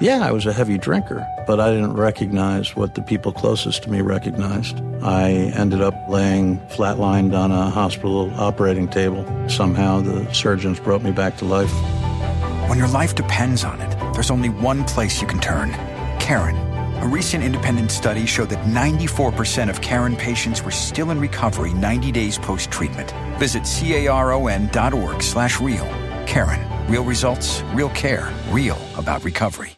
Yeah, I was a heavy drinker, but I didn't recognize what the people closest to me recognized. I ended up laying flatlined on a hospital operating table. Somehow the surgeons brought me back to life. When your life depends on it, there's only one place you can turn Caron. A recent independent study showed that 94% of Caron patients were still in recovery 90 days post-treatment. Visit caron.org slash real. Caron. Real results, real care, real about recovery.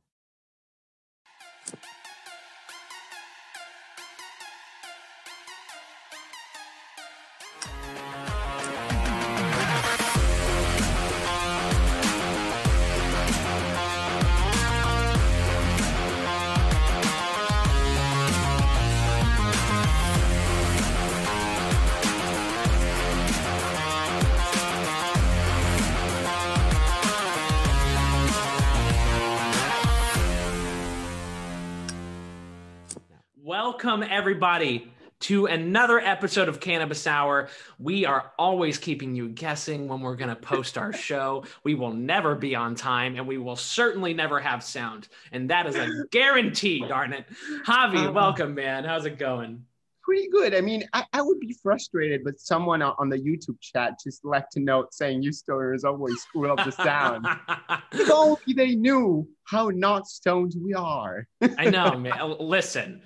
Welcome, everybody, to another episode of Cannabis Hour. We are always keeping you guessing when we're going to post our show. We will never be on time, and we will certainly never have sound. And that is a guarantee, darn it. Javi, Um, welcome, man. How's it going? Pretty good. I mean, I, I would be frustrated, but someone on on the YouTube chat just left a note saying you stoners always screw up the sound. if only they knew how not stoned we are. I know, man. Listen,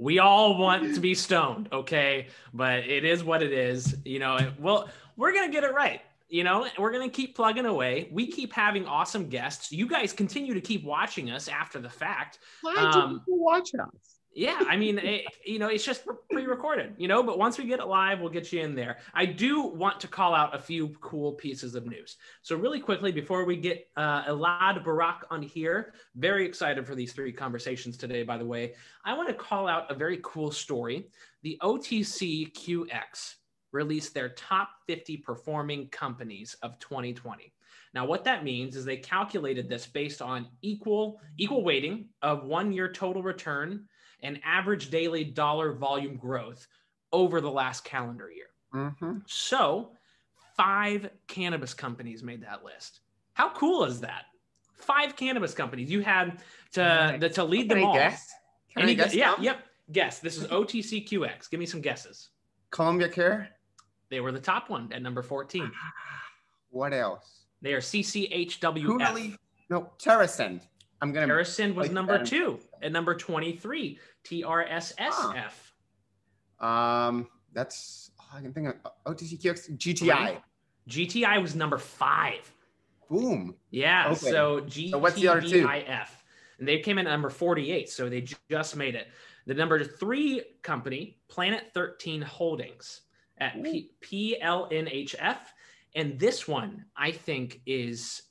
we all want to be stoned, okay? But it is what it is. You know, well, we're going to get it right. You know, we're going to keep plugging away. We keep having awesome guests. You guys continue to keep watching us after the fact. Why do Um, people watch us? Yeah, I mean, it, you know, it's just pre-recorded, you know. But once we get it live, we'll get you in there. I do want to call out a few cool pieces of news. So really quickly, before we get uh, Elad Barak on here, very excited for these three conversations today. By the way, I want to call out a very cool story. The OTC QX released their top 50 performing companies of 2020. Now, what that means is they calculated this based on equal equal weighting of one year total return and average daily dollar volume growth over the last calendar year. Mhm. So, five cannabis companies made that list. How cool is that? Five cannabis companies. You had to the, to lead Can them I all. guess? Can Any I guess? gu- yeah, yep. Guess. This is OTCQX. Give me some guesses. Columbia Care. They were the top one at number 14. What else? They are CCHWF. Cooley. No, TerrAscend. I'm gonna. Harrison was number that. two at number 23. TRSSF. Um, that's oh, I can think of OTCQX GTI. GTI was number five. Boom. Yeah. Okay. So GTIF. So what's the other two? And they came in at number 48. So they ju- just made it. The number three company, Planet 13 Holdings at P- PLNHF. And this one, I think, is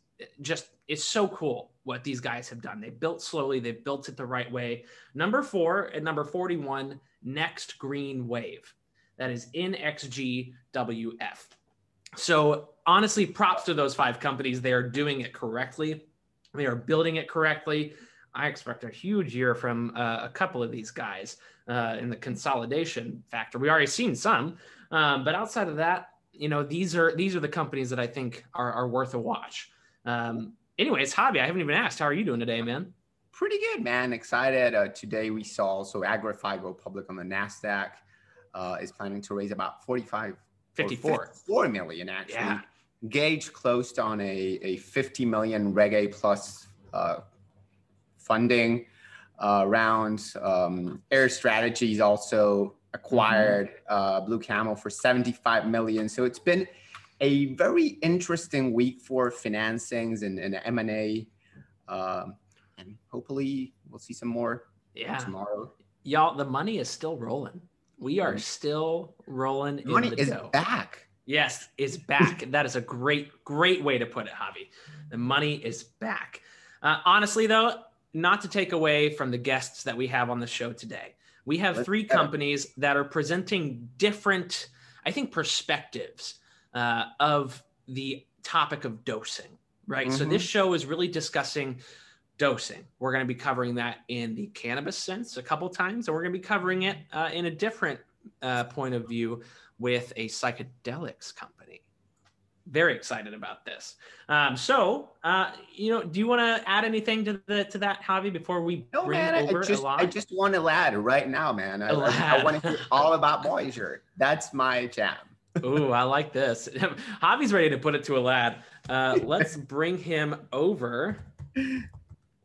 just, it's so cool what these guys have done. They built slowly, they built it the right way. Number four at number 41, Next Green Wave. That is NXGWF. So honestly, props to those five companies. They are doing it correctly. They are building it correctly. I expect a huge year from uh, a couple of these guys uh, in the consolidation factor. We already seen some, um, but outside of that, you know, these are these are the companies that I think are, are worth a watch. Um, anyways, Javi, I haven't even asked. How are you doing today, man? Pretty good, man. Excited. Uh, today we saw also Agrify go public on the Nasdaq. Uh, is planning to raise about 45 54. 54 million actually. Yeah. Gage closed on a, a 50 million Reg A plus uh, funding uh, round. Um, Ayr Strategies also acquired uh, Blue Camo for 75 million. So it's been a very interesting week for financings and, and M&A. Um, and hopefully we'll see some more Yeah, tomorrow. y'all, the money is still rolling. We are still rolling in Money the is dough. back. Yes, is back. that is a great, great way to put it, Javi. The money is back. Uh, honestly, though, not to take away from the guests that we have on the show today, we have Let's three companies that are presenting different, I think, perspectives uh, of the topic of dosing, right? So Mhm. this show is really discussing dosing. We're going to be covering that in the cannabis sense a couple times, and we're going to be covering it uh, in a different uh, point of view with a psychedelics company. Very excited about this. Um, so, uh, you know, do you want to add anything to the to that, Javi, before we No, bring man, over I just, I just want to add right now, man. I, I, want to hear all about Voyager. That's my jam. Ooh, I like this. Javi's ready to put it to Elad. Uh, let's bring him over.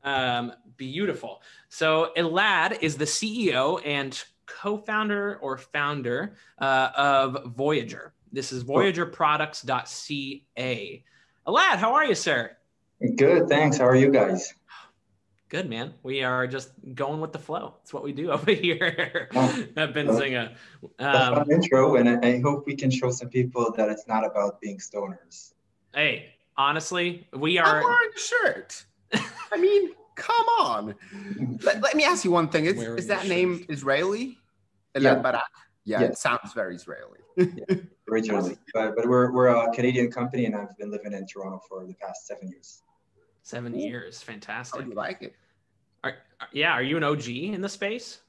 Um, beautiful. So Elad is the CEO and co-founder or founder uh, of Voyager. This is VoyagerProducts.ca. Elad, how are you, sir? Good, thanks. How are you guys? Good, man. We are just going with the flow. It's what we do over here at Benzinga. That's Um, an intro, and I I hope we can show some people that it's not about being stoners. hey, honestly, we are. I'm wearing a shirt. I mean, come on. Let, let me ask you one thing. Is, is a that shirt. name Israeli? Yeah. Elad Barak. Yeah, Yeah. it sounds very Israeli. originally, but but we're we're a Canadian company, and I've been living in Toronto for the past seven years. Seven years, How fantastic. do you like it? Are, yeah, are you an OG in the space?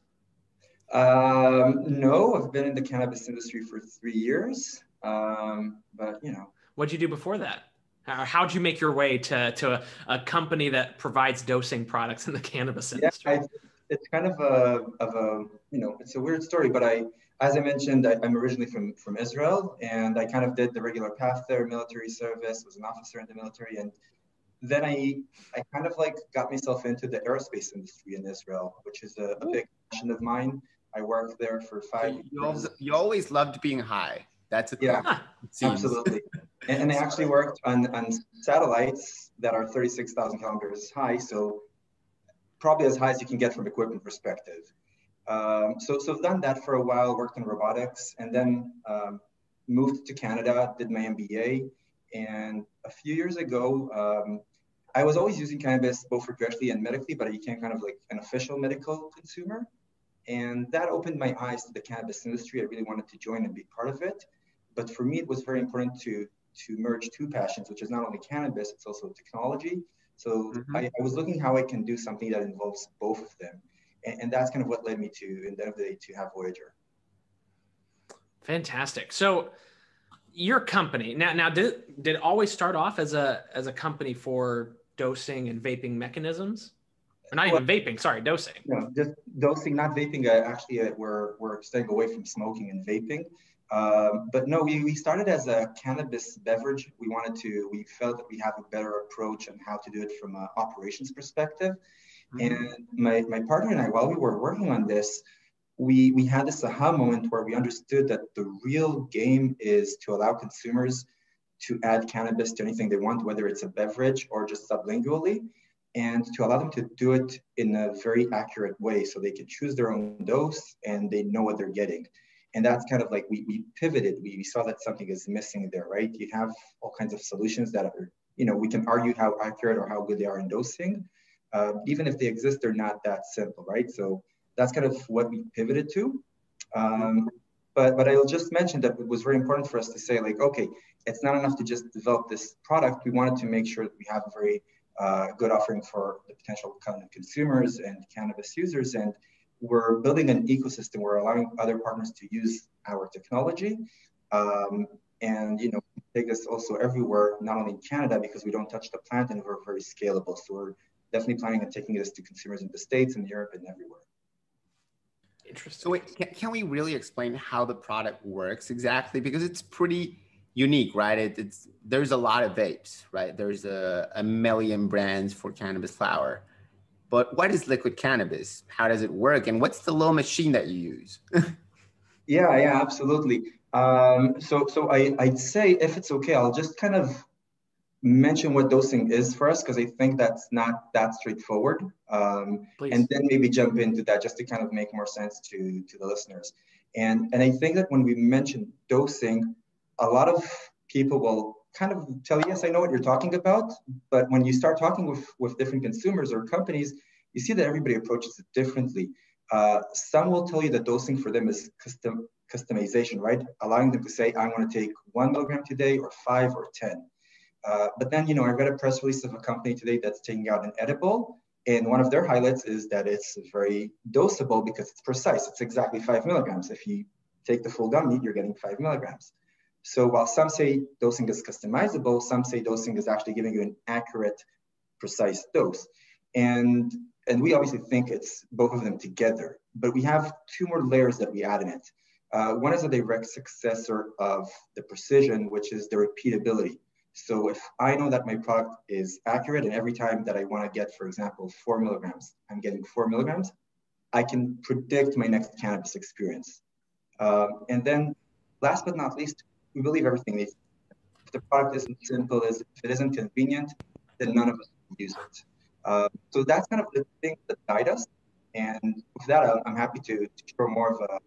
Um, no, I've been in the cannabis industry for three years, um, but you know, What'd you do before that? How, how'd you make your way to, to a, a company that provides dosing products in the cannabis yeah, industry? I, it's kind of a of a you know, it's a weird story, but I. As I mentioned, I, I'm originally from, from Israel, and I kind of did the regular path there, military service, was an officer in the military, and then I I kind of like got myself into the aerospace industry in Israel, which is a, a big passion of mine. I worked there for five You years. always, you always loved being high. That's a Yeah. thing. Absolutely. And, and I actually worked on, on satellites that are 36,000 kilometers high. So probably as high as you can get from equipment perspective. Um, so, so I've done that for a while, worked in robotics, and then um, moved to Canada, did my MBA. And a few years ago, um, I was always using cannabis both recreationally and medically, but I became kind of like an official medical consumer. And that opened my eyes to the cannabis industry. I really wanted to join and be part of it. But for me, it was very important to to merge two passions, which is not only cannabis, it's also technology. So Mhm. I, I was looking how I can do something that involves both of them. And, and that's kind of what led me to, in the end of the day, to have Voyager. Fantastic. So your company now now did did always start off as a as a company for dosing and vaping mechanisms? Or not even vaping, sorry, dosing. know, just dosing, not vaping. Uh, actually, uh, we're we're staying away from smoking and vaping. Um, but no, we, we started as a cannabis beverage. We wanted to. We felt that we have a better approach on how to do it from an operations perspective. And my my partner and I, while we were working on this, we we had this aha moment where we understood that the real game is to allow consumers to add cannabis to anything they want, whether it's a beverage or just sublingually and to allow them to do it in a very accurate way so they can choose their own dose and they know what they're getting. And that's kind of like we, we pivoted. We, we saw that something is missing there, right? You have all kinds of solutions that are, you know, we can argue how accurate or how good they are in dosing. Uh, even if they exist, they're not that simple, right? So that's kind of what we pivoted to. Um, but but I'll just mention that it was very important for us to say like, okay, it's not enough to just develop this product. We wanted to make sure that we have a very uh, good offering for the potential consumers and cannabis users. And we're building an ecosystem. We're allowing other partners to use our technology. Um, and you know, take this also everywhere, not only in Canada, because we don't touch the plant and we're very scalable. So we're definitely planning on taking this to consumers in the States and Europe and everywhere. Interesting. So wait, can, can we really explain how the product works exactly? Because it's pretty unique, right? It, it's there's a lot of vapes, right? There's a, a million brands for cannabis flower. But what is liquid cannabis? How does it work? And what's the little machine that you use? Yeah, yeah, absolutely. Um, so, so I, I'd say if it's okay, I'll just kind of mention what dosing is first, because I think that's not that straightforward. Um, and then maybe jump into that just to kind of make more sense to, to the listeners. And, and I think that when we mention dosing, a lot of people will kind of tell yes, I know what you're talking about. But when you start talking with, with different consumers or companies, you see that everybody approaches it differently. Uh, some will tell you that dosing for them is custom customization, right? Allowing them to say, I want to take one milligram today or five or 10. Uh, but then, you know, I read a press release of a company today that's taking out an edible. And one of their highlights is that it's very dosable because it's precise. It's exactly five milligrams. If you take the full gummy, you're getting five milligrams. So while some say dosing is customizable, some say dosing is actually giving you an accurate, precise dose. And, and we obviously think it's both of them together, but we have two more layers that we add in it. Uh, one is a direct successor of the precision, which is the repeatability. So if I know that my product is accurate and every time that I want to get, for example, four milligrams, I'm getting four milligrams, I can predict my next cannabis experience. Um, and then last but not least, we believe everything needs. If the product isn't simple, if it isn't convenient, then none of us use it. Uh, so that's kind of the thing that guide us. And with that, I'm happy to, show more of a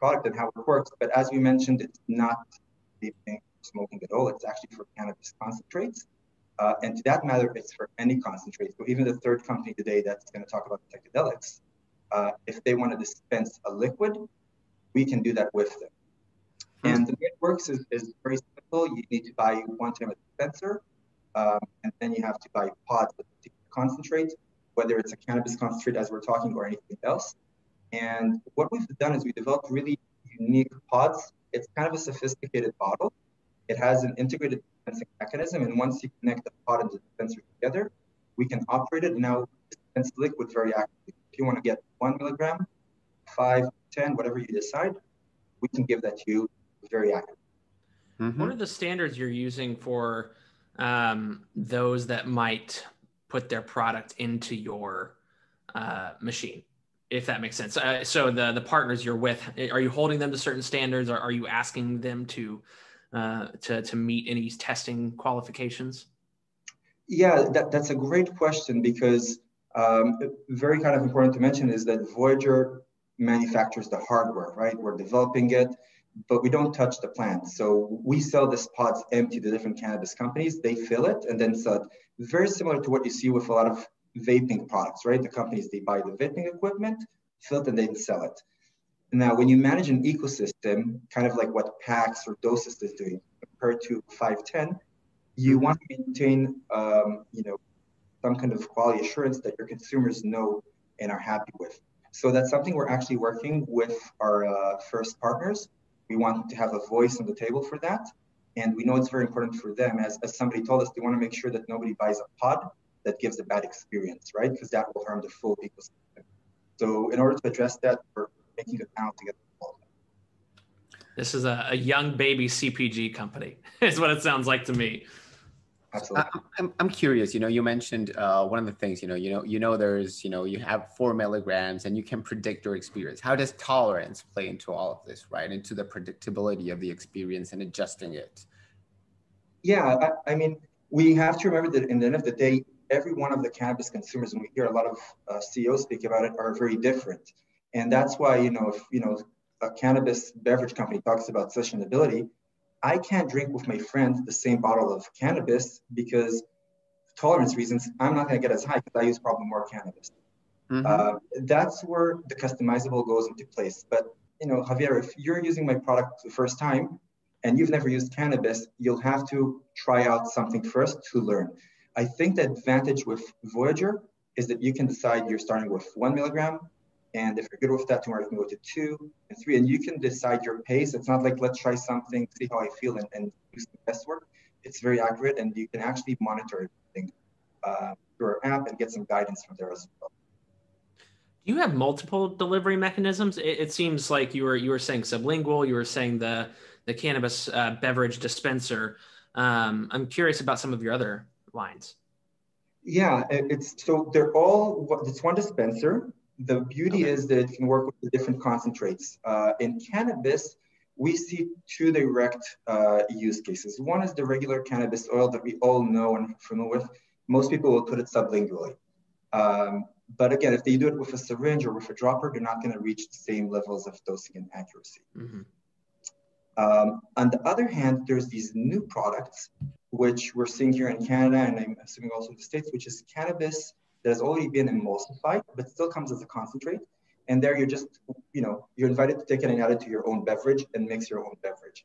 product and how it works. But as we mentioned, it's not smoking at all. It's actually for cannabis concentrates. Uh, and to that matter, it's for any concentrate. So even the third company today that's going to talk about psychedelics, uh, if they want to dispense a liquid, we can do that with them. Hmm. And the way it works is, is very simple. You need to buy one time a dispenser, um, and then you have to buy pods of concentrate, whether it's a cannabis concentrate as we're talking or anything else. And what we've done is we developed really unique pods. It's kind of a sophisticated bottle it has an integrated dispensing mechanism, and once you connect the pod and the dispenser together, we can operate it and now dispense liquid very actively. If you want to get one milligram, five, ten, whatever you decide, we can give that to you very actively. Mm-hmm. What are the standards you're using for um, those that might put their product into your uh, machine? If that makes sense. Uh, so the the partners you're with, are you holding them to certain standards, or are you asking them to uh, to, to meet any testing qualifications? Yeah, that, that's a great question because um, very kind of important to mention is that Voyager manufactures the hardware, right? We're developing it, but we don't touch the plant. So we sell the pods empty to different cannabis companies. They fill it and then sell it. Very similar to what you see with a lot of vaping products, right? The companies, they buy the vaping equipment, fill it, and then sell it. Now, when you manage an ecosystem, kind of like what PAX or DOSIS is doing compared to 510, you want to maintain, um, you know, some kind of quality assurance that your consumers know and are happy with. So that's something we're actually working with our uh, first partners. We want to have a voice on the table for that. And we know it's very important for them. As, as somebody told us, they want to make sure that nobody buys a pod that gives a bad experience, right? Because that will harm the full ecosystem. So in order to address that, we're making a panel to get this is a, a, young baby CPG company, is what it sounds like to me. Absolutely. I'm, I'm curious. You know, you mentioned uh, one of the things. You know, you know, you know, there's, you know, you have four milligrams, and you can predict your experience. How does tolerance play into all of this, right? Into the predictability of the experience and adjusting it. Yeah, I, I mean, we have to remember that in the end of the day, every one of the cannabis consumers, and we hear a lot of uh, CEOs speak about it, are very different. And that's why, you know, if, you know, a cannabis beverage company talks about sessionability, I can't drink with my friends the same bottle of cannabis because tolerance reasons, I'm not going to get as high because I use probably more cannabis. Mm-hmm. Uh, that's where the customizable goes into place. But you know, Javier, if you're using my product the first time and you've never used cannabis, you'll have to try out something first to learn. I think the advantage with Voyager is that you can decide you're starting with one milligram, and if you're good with that, tomorrow you can go to two and three, and you can decide your pace. It's not like let's try something, see how I feel, and, and do some test work. It's very accurate, and you can actually monitor everything uh, through our app and get some guidance from there as well. Do you have multiple delivery mechanisms? It, it seems like you were you were saying sublingual. You were saying the the cannabis uh, beverage dispenser. Um, I'm curious about some of your other lines. Yeah, it's so they're all. It's one dispenser the beauty okay. is that it can work with the different concentrates. Uh, in cannabis, we see two direct uh, use cases. One is the regular cannabis oil that we all know and familiar with. Most people will put it sublingually. Um, but again, if they do it with a syringe or with a dropper, they're not going to reach the same levels of dosing and accuracy. Mm-hmm. Um, on the other hand, there's these new products, which we're seeing here in Canada, and I'm assuming also in the States, which is cannabis that has already been emulsified, but still comes as a concentrate. And there you're just, you know, you're invited to take it and add it to your own beverage and mix your own beverage.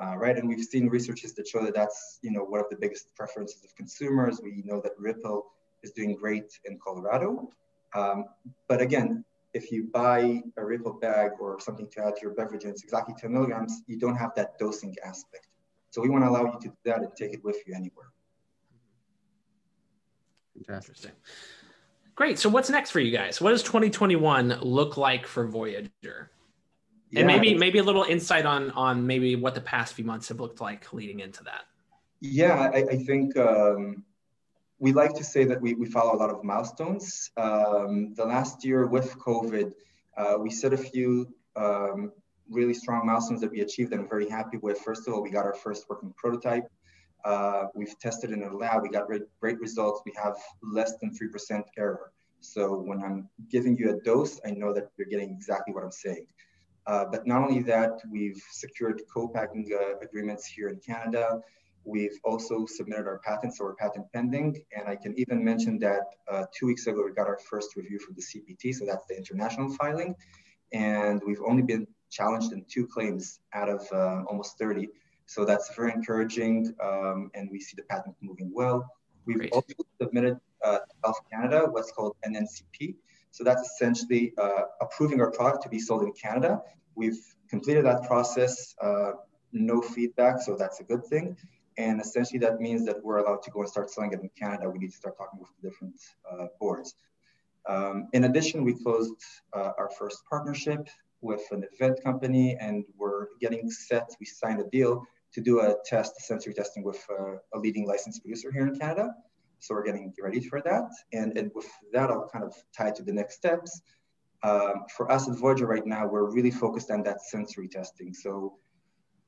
Uh, right, and we've seen researches that show that that's, you know, one of the biggest preferences of consumers. We know that Ripple is doing great in Colorado. Um, but again, if you buy a Ripple bag or something to add to your beverage and it's exactly 10 milligrams, you don't have that dosing aspect. So we want to allow you to do that and take it with you anywhere. Interesting. Great. So what's next for you guys? What does 2021 look like for Voyager? Yeah. And maybe maybe a little insight on on maybe what the past few months have looked like leading into that. Yeah, I, I think um, we like to say that we, we follow a lot of milestones. Um, the last year with COVID, uh, we set a few um, really strong milestones that we achieved and I'm very happy with. First of all, we got our first working prototype. Uh, we've tested in a lab, we got great results. We have less than 3% error. So when I'm giving you a dose, I know that you're getting exactly what I'm saying. Uh, but not only that, we've secured co-packing uh, agreements here in Canada. We've also submitted our patents, so we're patent pending. And I can even mention that uh, two weeks ago, we got our first review from the CPT, so that's the international filing. And we've only been challenged in two claims out of uh, almost 30. So that's very encouraging, um, and we see the patent moving well. We've Great. also submitted uh, to Health Canada what's called NNCP. So that's essentially uh, approving our product to be sold in Canada. We've completed that process, uh, no feedback, so that's a good thing. And essentially that means that we're allowed to go and start selling it in Canada. We need to start talking with the different uh, boards. Um, in addition, we closed uh, our first partnership with an event company and we're getting set, we signed a deal to do a test, sensory testing with uh, a leading licensed producer here in Canada. So we're getting ready for that. And, and with that, I'll kind of tie to the next steps. Um, for us at Voyager right now, we're really focused on that sensory testing. So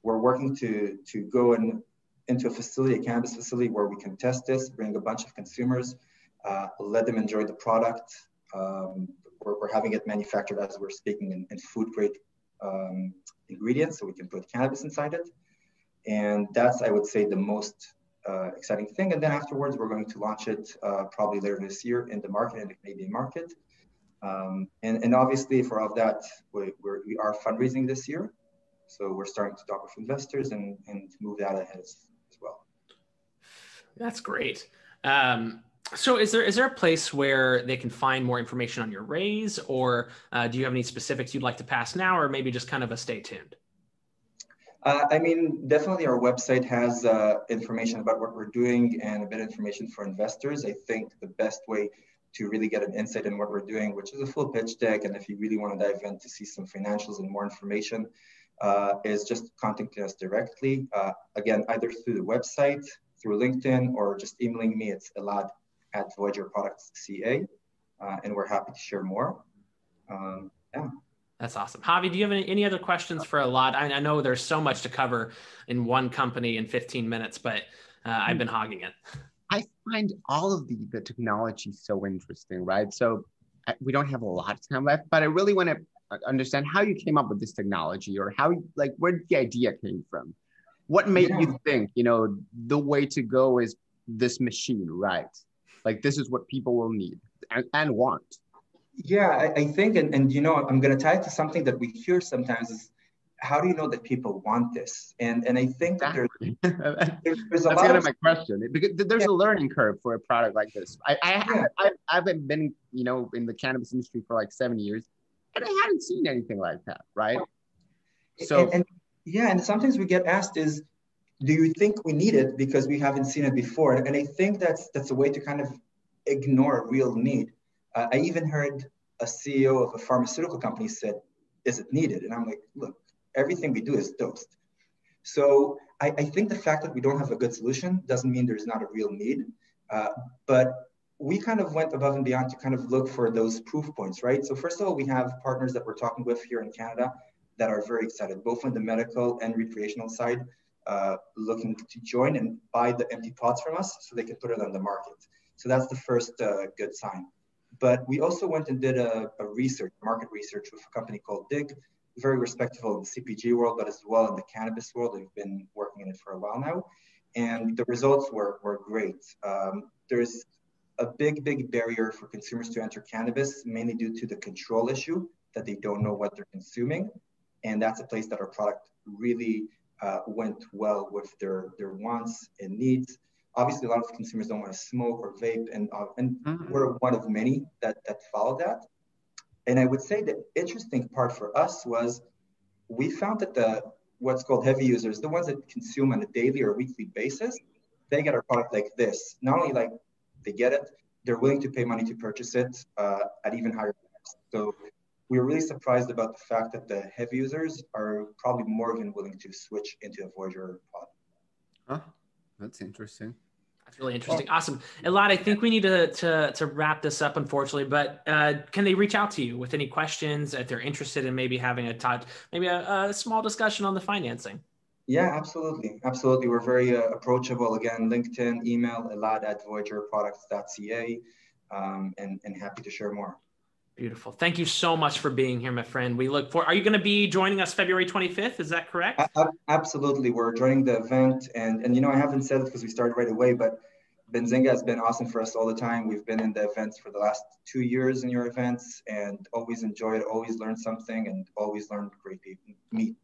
we're working to, to go and into a facility, a cannabis facility where we can test this, bring a bunch of consumers, uh, let them enjoy the product. Um, we're, we're, having it manufactured as we're speaking in, in food grade um, ingredients, so we can put cannabis inside it. And that's, I would say, the most uh, exciting thing. And then afterwards, we're going to launch it uh, probably later this year in the market, in the Canadian market. Um, and, and obviously, for all of that, we, we're, we are fundraising this year. So we're starting to talk with investors and, and move that ahead as, as well. that's great. Um, so is there is there a place where they can find more information on your raise or uh, do you have any specifics you'd like to pass now or maybe just kind of a stay tuned uh, i mean definitely our website has uh, information about what we're doing and a bit of information for investors i think the best way to really get an insight in what we're doing which is a full pitch deck and if you really want to dive in to see some financials and more information uh, is just contacting us directly uh, again either through the website through LinkedIn or just emailing me. It's Elad at Voyager Products CA, uh, and we're happy to share more. Um, yeah. That's awesome. Javi, do you have any, any other questions for Elad? I, I, know there's so much to cover in one company in 15 minutes, but uh, I've been hogging it. I find all of the, the technology so interesting, right? So I, we don't have a lot of time left, but I really want to uh, understand how you came up with this technology or how, like, where the idea came from. What made yeah. you think, you know, the way to go is this machine, right? Like this is what people will need and, and want. Yeah, I, I think, and, and you know, I'm going to tie it to something that we hear sometimes is how do you know that people want this? And and I think exactly. there's, there's, there's a That's kind of my question because there's yeah. a learning curve for a product like this. I I, yeah. I I haven't been you know in the cannabis industry for like seven years, and I haven't seen anything like that, right? So and, and yeah, and sometimes we get asked is, do you think we need it because we haven't seen it before? And I think that's that's a way to kind of ignore a real need. Uh, I even heard a CEO of a pharmaceutical company said, "Is it needed?" And I'm like, look, everything we do is dosed. So I, I think the fact that we don't have a good solution doesn't mean there's not a real need. Uh, but we kind of went above and beyond to kind of look for those proof points, right? So first of all, we have partners that we're talking with here in Canada that are very excited, both on the medical and recreational side, uh, looking to join and buy the empty pods from us so they can put it on the market. So that's the first uh, good sign. But we also went and did a, a, research, market research with a company called Dig, very respectful in the CPG world, but as well in the cannabis world. They've been working in it for a while now, and the results were were great. Um, there's a big, big barrier for consumers to enter cannabis, mainly due to the control issue that they don't know what they're consuming. And that's a place that our product really uh, went well with their, their wants and needs. Obviously, a lot of consumers don't want to smoke or vape, and, uh, and mm-hmm. we're one of many that, that follow that. And I would say the interesting part for us was we found that the what's called heavy users, the ones that consume on a daily or weekly basis, they get our product like this. Not only like they get it, they're willing to pay money to purchase it uh, at even higher price. So we were really surprised about the fact that the heavy users are probably more than willing to switch into a Voyager pod. Huh? That's interesting. That's really interesting. Well, awesome. Elad, I think we need to, to, to wrap this up, unfortunately, but uh, can they reach out to you with any questions if they're interested in maybe having a touch, maybe a, a small discussion on the financing? Yeah, absolutely. Absolutely. We're very uh, approachable. Again, LinkedIn, email, elad at voyagerproducts.ca, um, and, and happy to share more. Beautiful. Thank you so much for being here, my friend. We look for. Are you going to be joining us February 25th? Is that correct? absolutely. We're joining the event, and and you know I haven't said it because we started right away, but Benzinga has been awesome for us all the time. We've been in the events for the last two years in your events, and always enjoyed, always learned something, and always learned great people, meet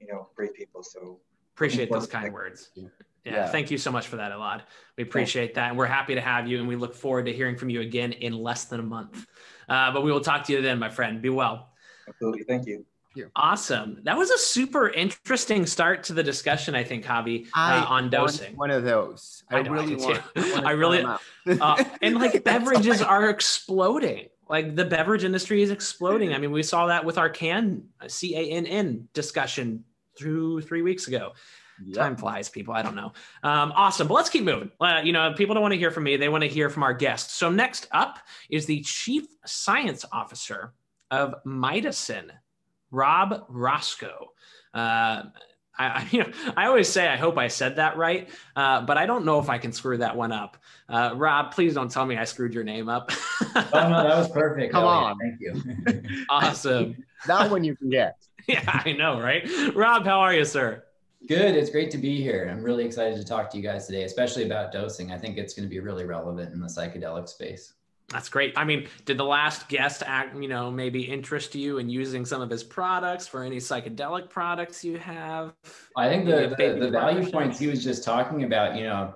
you know great people. So appreciate those kind words. Yeah. yeah. Thank you so much for that, Elad. We appreciate that. And we're happy to have you. And we look forward to hearing from you again in less than a month. Uh, but we will talk to you then, my friend. Be well. Absolutely. Thank you. Awesome. That was a super interesting start to the discussion, I think, Javi, uh, on dosing. One of those. I, I know, really I want. I, really, uh, and like beverages are exploding. Like the beverage industry is exploding. I mean, we saw that with our can C A N N discussion through three weeks ago. Yep. Time flies, people. I don't know. Um, awesome. But let's keep moving. Uh, you know, people don't want to hear from me. They want to hear from our guests. So next up is the Chief Science Officer of Mydecine, Rob Roscow. Uh, I, you know, I always say I hope I said that right, uh, but I don't know if I can screw that one up. Uh, Rob, please don't tell me I screwed your name up. oh no, that was perfect. Come oh, on, thank you. awesome. that one you can get. yeah, I know, right? Rob, how are you, sir? Good. It's great to be here. I'm really excited to talk to you guys today, especially about dosing. I think it's going to be really relevant in the psychedelic space. That's great. I mean, did the last guest act, you know, maybe interest you in using some of his products for any psychedelic products you have? I think the, the, the value points he was just talking about, you know,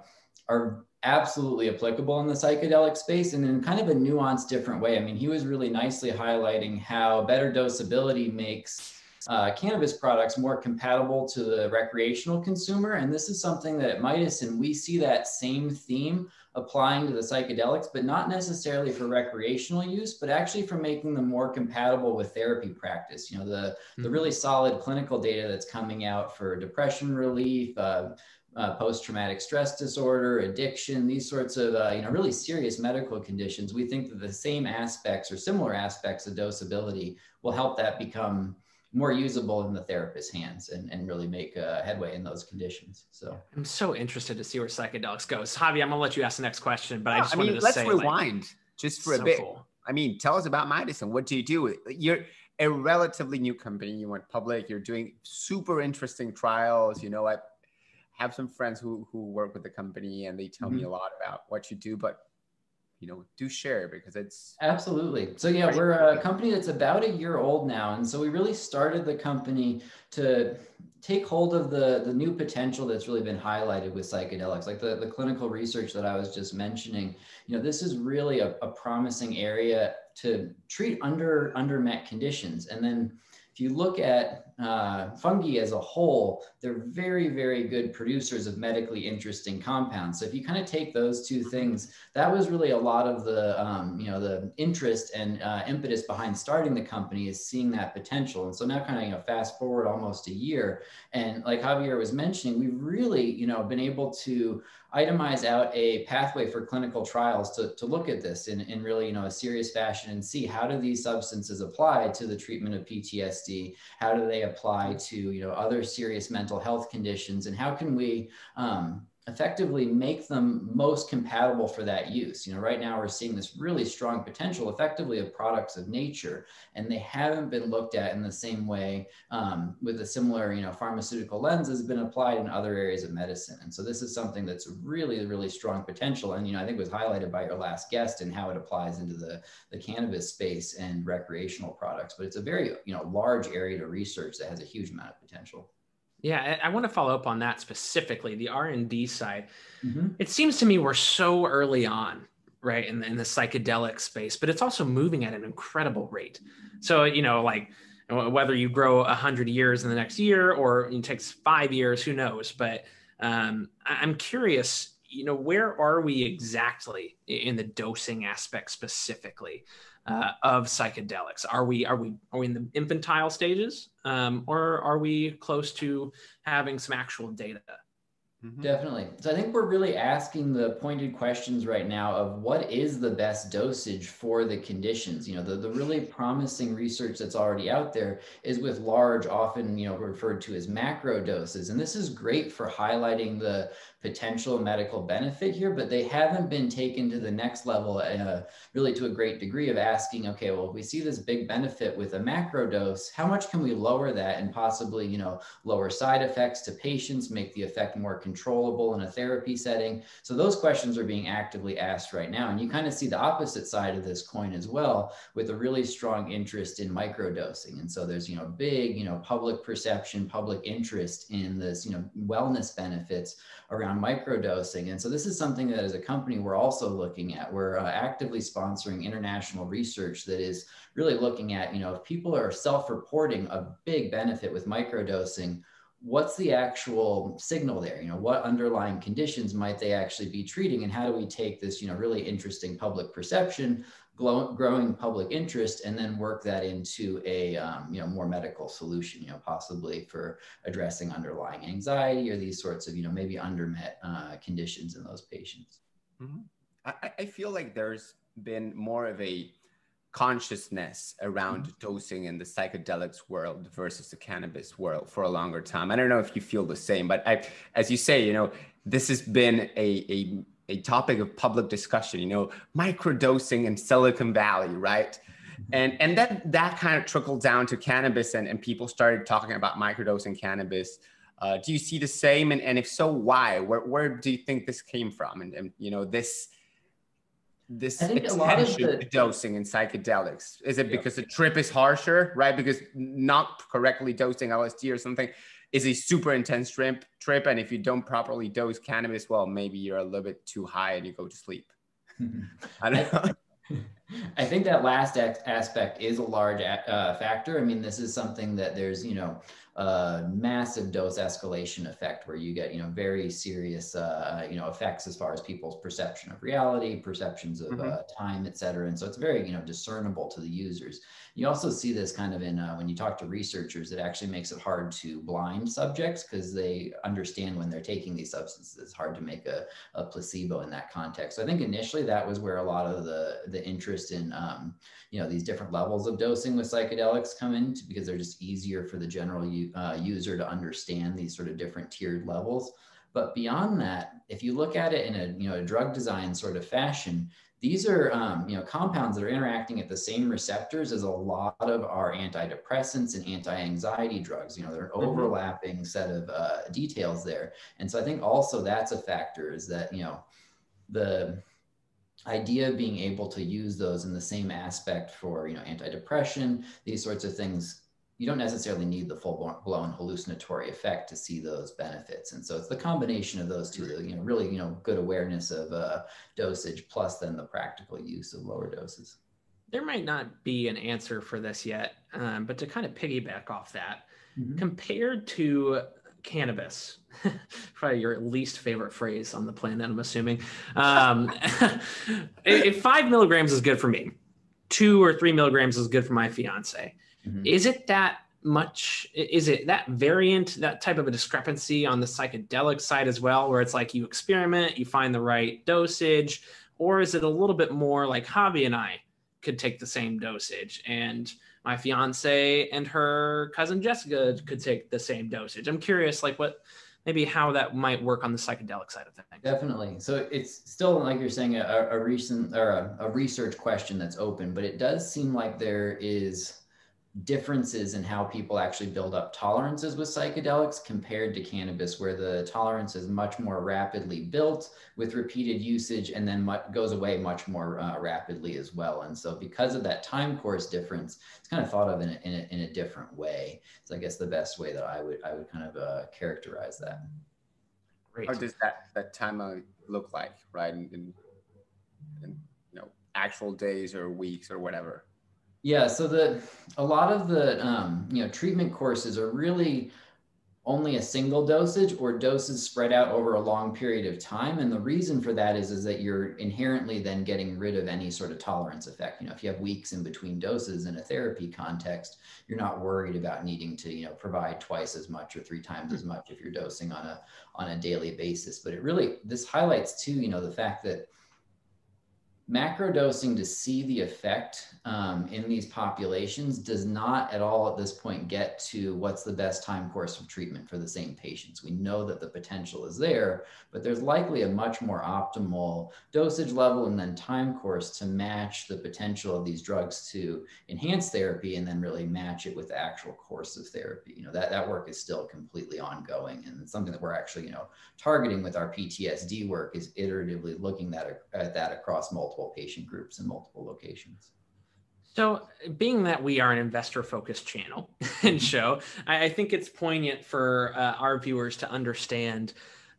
are absolutely applicable in the psychedelic space and in kind of a nuanced different way. I mean, he was really nicely highlighting how better dosability makes uh, cannabis products more compatible to the recreational consumer. And this is something that at and we see that same theme applying to the psychedelics, but not necessarily for recreational use, but actually for making them more compatible with therapy practice. You know, the, mm-hmm. the really solid clinical data that's coming out for depression relief, uh, uh, post-traumatic stress disorder, addiction, these sorts of uh, you know really serious medical conditions. We think that the same aspects or similar aspects of dosability will help that become more usable in the therapist's hands and, and really make a headway in those conditions. So I'm so interested to see where psychedelics goes. Javi, I'm gonna let you ask the next question, but I just I wanted mean, to let's say, rewind like, just for so a bit. Cool. I mean, tell us about Mydecine. What do you do? You're a relatively new company. You went public. You're doing super interesting trials. You know, I have some friends who who work with the company, and they tell mm-hmm. me a lot about what you do. But you know do share because it's absolutely. So yeah we're a company that's about a year old now and so we really started the company to take hold of the the new potential that's really been highlighted with psychedelics like the, the clinical research that i was just mentioning. You know this is really a, a promising area to treat under under met conditions. And then if you look at uh, fungi as a whole, they're very, very good producers of medically interesting compounds. So if you kind of take those two things, that was really a lot of the, um, you know, the interest and uh, impetus behind starting the company is seeing that potential. And so now kind of, you know, fast forward almost a year. And like Javier was mentioning, we've really, you know, been able to itemize out a pathway for clinical trials to, to look at this in, in really, you know, a serious fashion and see how do these substances apply to the treatment of PTSD? How do they apply to, you know, other serious mental health conditions? And how can we um, effectively make them most compatible for that use. You know, right now we're seeing this really strong potential effectively of products of nature, and they haven't been looked at in the same way um, with a similar, you know, pharmaceutical lens has been applied in other areas of medicine. And so this is something that's really, really strong potential. And, you know, I think was highlighted by your last guest and how it applies into the, the cannabis space and recreational products. But it's a very, you know, large area to research that has a huge amount of potential. Yeah, I, want to follow up on that specifically, the R and D side. Mm-hmm. It seems to me we're so early on, right, in the, in the psychedelic space, but it's also moving at an incredible rate. So you know, like whether you grow a hundred years in the next year or it takes five years, who knows? But um, I'm curious, you know, where are we exactly in the dosing aspect specifically? Uh, of psychedelics? Are we are we are we in the infantile stages, um, or are we close to having some actual data? Mm-hmm. Definitely. So I think we're really asking the pointed questions right now of what is the best dosage for the conditions. You know, the, the really promising research that's already out there is with large, often, you know, referred to as macro doses. And this is great for highlighting the potential medical benefit here, but they haven't been taken to the next level, uh, really to a great degree of asking, okay, well, if we see this big benefit with a macro dose, how much can we lower that and possibly, you know, lower side effects to patients, make the effect more controllable in a therapy setting? So those questions are being actively asked right now. And you kind of see the opposite side of this coin as well, with a really strong interest in micro dosing. And so there's, you know, big, you know, public perception, public interest in this, you know, wellness benefits around microdosing. And so this is something that as a company, we're also looking at. We're uh, actively sponsoring international research that is really looking at, you know, if people are self-reporting a big benefit with microdosing, what's the actual signal there? You know, what underlying conditions might they actually be treating? And how do we take this, you know, really interesting public perception growing public interest and then work that into a um, you know more medical solution you know possibly for addressing underlying anxiety or these sorts of you know maybe undermet uh, conditions in those patients mm-hmm. I, I, feel like there's been more of a consciousness around mm-hmm. dosing in the psychedelics world versus the cannabis world for a longer time i don't know if you feel the same but I, as you say you know this has been a, a a topic of public discussion, you know, microdosing in Silicon Valley, right? And and that that kind of trickled down to cannabis and, and people started talking about microdosing cannabis. Uh, do you see the same? And, and if so, why? Where, where do you think this came from? And, and you know, this this attention the, to dosing in psychedelics? Is it yeah. because the trip is harsher, right? Because not correctly dosing LSD or something is a super intense trip trip and if you don't properly dose cannabis well maybe you're a little bit too high and you go to sleep i don't know I think that last aspect is a large uh, factor. I mean, this is something that there's, you know, a massive dose escalation effect where you get, you know, very serious, uh, you know, effects as far as people's perception of reality, perceptions of mm-hmm. uh, time, et cetera. And so it's very, you know, discernible to the users. You also see this kind of in uh, when you talk to researchers, it actually makes it hard to blind subjects because they understand when they're taking these substances. It's hard to make a, a placebo in that context. So I think initially that was where a lot of the the interest in um, you know these different levels of dosing with psychedelics come in because they're just easier for the general uh, user to understand these sort of different tiered levels. But beyond that, if you look at it in a you know a drug design sort of fashion, these are um, you know compounds that are interacting at the same receptors as a lot of our antidepressants and anti-anxiety drugs you know they're an mm-hmm. overlapping set of uh, details there and so i think also that's a factor is that you know the idea of being able to use those in the same aspect for you know antidepression these sorts of things you don't necessarily need the full blown hallucinatory effect to see those benefits. And so it's the combination of those two, you know, really, you know, good awareness of uh, dosage plus then the practical use of lower doses. There might not be an answer for this yet, um, but to kind of piggyback off that, mm-hmm. compared to cannabis, probably your least favorite phrase on the planet, I'm assuming. Um, if five milligrams is good for me, two or three milligrams is good for my fiance Mm-hmm. Is it that much? Is it that variant, that type of a discrepancy on the psychedelic side as well, where it's like you experiment, you find the right dosage, or is it a little bit more like Javi and I could take the same dosage and my fiance and her cousin Jessica could take the same dosage? I'm curious, like what maybe how that might work on the psychedelic side of things. Definitely. So it's still like you're saying a, a recent or a, a research question that's open, but it does seem like there is differences in how people actually build up tolerances with psychedelics compared to cannabis, where the tolerance is much more rapidly built with repeated usage and then goes away much more uh, rapidly as well. And so, because of that time course difference, it's kind of thought of in a, in a, in a different way. So, I guess the best way that I would I would kind of uh, characterize that. Great. How does that that time uh, look like, right? In, in, in you know actual days or weeks or whatever. Yeah, so the a lot of the um, you know treatment courses are really only a single dosage or doses spread out over a long period of time. And the reason for that is is that you're inherently then getting rid of any sort of tolerance effect. You know if you have weeks in between doses in a therapy context you're not worried about needing to you know provide twice as much or three times as much if you're dosing on a on a daily basis. But it really this highlights too you know the fact that macro dosing to see the effect um, in these populations does not at all at this point get to what's the best time course of treatment for the same patients. We know that the potential is there, but there's likely a much more optimal dosage level and then time course to match the potential of these drugs to enhance therapy and then really match it with the actual course of therapy. You know, that, that work is still completely ongoing and something that we're actually, you know, targeting with our PTSD work is iteratively looking that, at that across multiple patient groups and multiple locations. So, being that we are an investor focused channel and show, I, think it's poignant for uh, our viewers to understand,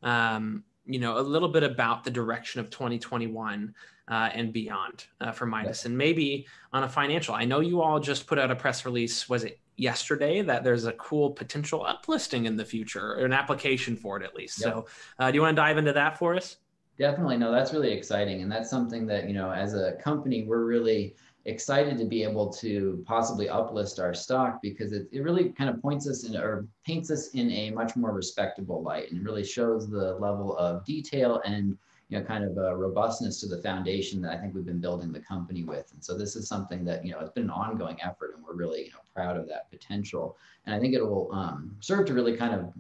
um, you know, a little bit about the direction of 2021 uh, and beyond uh, for Midas, and maybe on a financial. I know you all just put out a press release. Was it yesterday that there's a cool potential uplisting in the future, or an application for it at least? Yep. So, uh, do you want to dive into that for us? Definitely, no, that's really exciting, and that's something that you know, as a company, we're really excited to be able to possibly uplist our stock because it, it really kind of points us in or paints us in a much more respectable light and really shows the level of detail and you know kind of a robustness to the foundation that I think we've been building the company with. And so this is something that you know it's been an ongoing effort and we're really you know proud of that potential. And I think it will um, serve to really kind of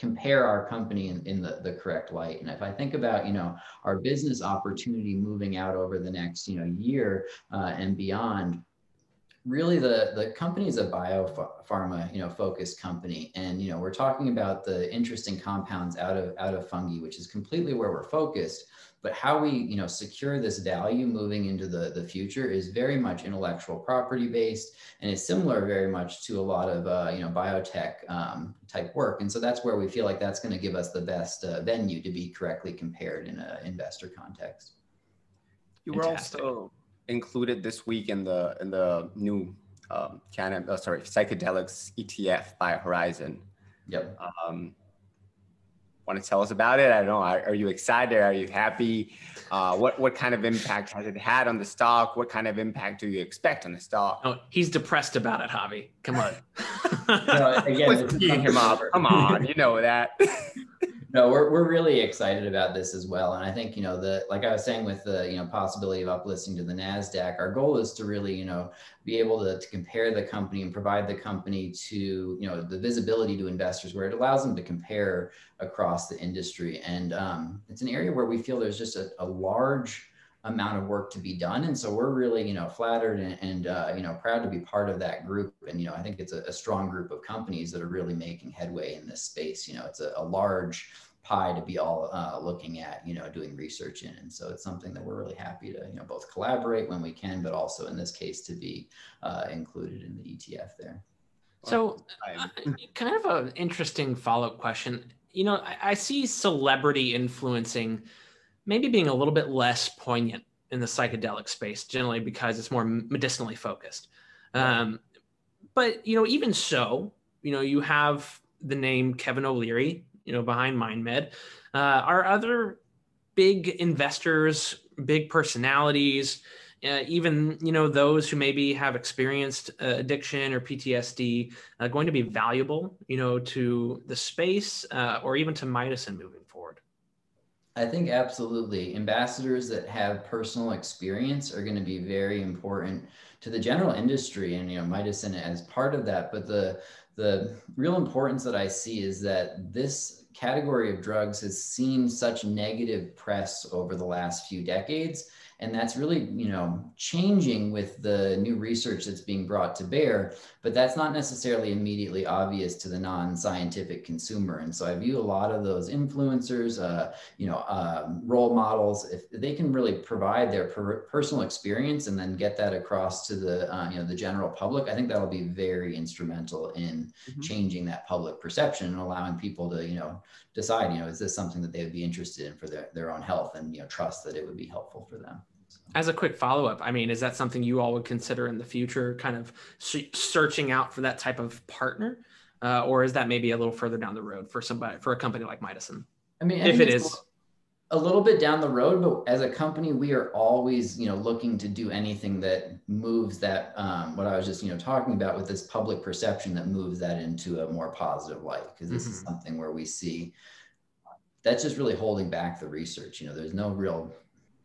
compare our company in, in the, the correct light. And if I think about, you know, our business opportunity moving out over the next, you know, year uh, and beyond, really the the company is a biopharma you know focused company and you know we're talking about the interesting compounds out of out of fungi which is completely where we're focused but how we you know secure this value moving into the the future is very much intellectual property based and it's similar very much to a lot of uh, you know biotech um, type work and so that's where we feel like that's going to give us the best uh, venue to be correctly compared in an investor context you were Fantastic. also included this week in the in the new um, Canada, oh, sorry, psychedelics ETF by Horizon. Yep. Um, want to tell us about it? I don't know. Are, are you excited? Are you happy? Uh, what what kind of impact has it had on the stock? What kind of impact do you expect on the stock? Oh, he's depressed about it, Javi. Come on. no, again, him up. Come on, you know that. no, we're, we're really excited about this as well. And I think, you know, the, like I was saying with the, you know, possibility of uplisting to the NASDAQ, our goal is to really, you know, be able to, to compare the company and provide the company to, you know, the visibility to investors where it allows them to compare across the industry. And um, it's an area where we feel there's just a, a large, amount of work to be done. And so we're really you know flattered and, and uh, you know proud to be part of that group. And you know i think it's a, a, strong group of companies that are really making headway in this space. You know it's a, a large pie to be all uh, looking at you know doing research in. And so it's something that we're really happy to you know both collaborate when we can but also in this case to be uh, included in the etf there. So uh, kind of an interesting follow-up question. You know I, I see celebrity influencing maybe being a little bit less poignant in the psychedelic space, generally because it's more medicinally focused. Um, but you know, even so, you know, you have the name Kevin O'Leary, you know, behind MindMed. Uh, are other big investors, big personalities, uh, even you know those who maybe have experienced uh, addiction or PTSD, uh, going to be valuable, you know, to the space uh, or even to Mydecine moving forward? I think absolutely. Ambassadors that have personal experience are going to be very important to the general industry and you know Mydecine as part of that. But the the real importance that I see is that this category of drugs has seen such negative press over the last few decades and that's really you know changing with the new research that's being brought to bear but that's not necessarily immediately obvious to the non-scientific consumer and so i view a lot of those influencers uh, you know um, role models if they can really provide their per- personal experience and then get that across to the uh, you know the general public i think that'll be very instrumental in mm-hmm. changing that public perception and allowing people to you know decide you know is this something that they would be interested in for their, their own health and you know trust that it would be helpful for them as a quick follow up, I mean, is that something you all would consider in the future, kind of searching out for that type of partner, uh, or is that maybe a little further down the road for somebody for a company like Mydecine? I mean, I if it is a little bit down the road, but as a company, we are always, you know, looking to do anything that moves that um, what I was just, you know, talking about with this public perception that moves that into a more positive light, because this mm-hmm. is something where we see that's just really holding back the research. You know, there's no real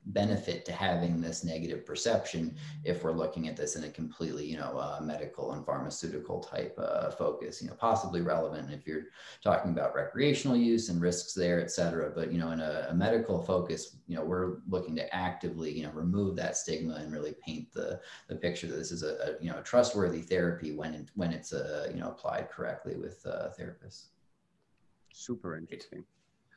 benefit to having this negative perception if we're looking at this in a completely you know uh, medical and pharmaceutical type uh, focus you know possibly relevant if you're talking about recreational use and risks there et cetera. But you know in a, a, medical focus you know we're looking to actively you know remove that stigma and really paint the the picture that this is a, a you know a trustworthy therapy when it, when it's uh, you know applied correctly with uh, therapists. Super interesting.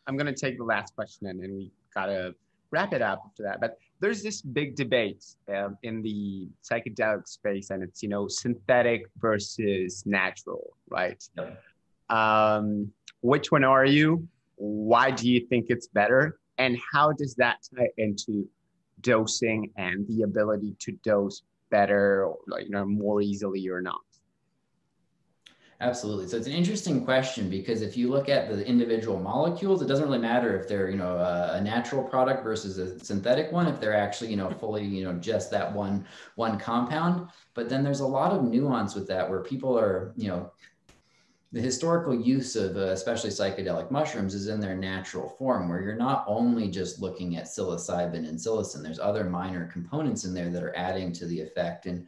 I'm going to take the last question and, we gotta wrap it up after that. But there's this big debate uh, in the psychedelic space, and it's you know synthetic versus natural, right? Um, which one are you? Why do you think it's better? And how does that tie into dosing and the ability to dose better, or, like, you know, more easily or not? Absolutely. So it's an interesting question because if you look at the individual molecules, it doesn't really matter if they're, you know, a, a, natural product versus a synthetic one, if they're actually, you know, fully, you know, just that one one compound. But then there's a lot of nuance with that where people are, you know, the historical use of uh, especially psychedelic mushrooms is in their natural form where you're not only just looking at psilocybin and psilocin there's other minor components in there that are adding to the effect and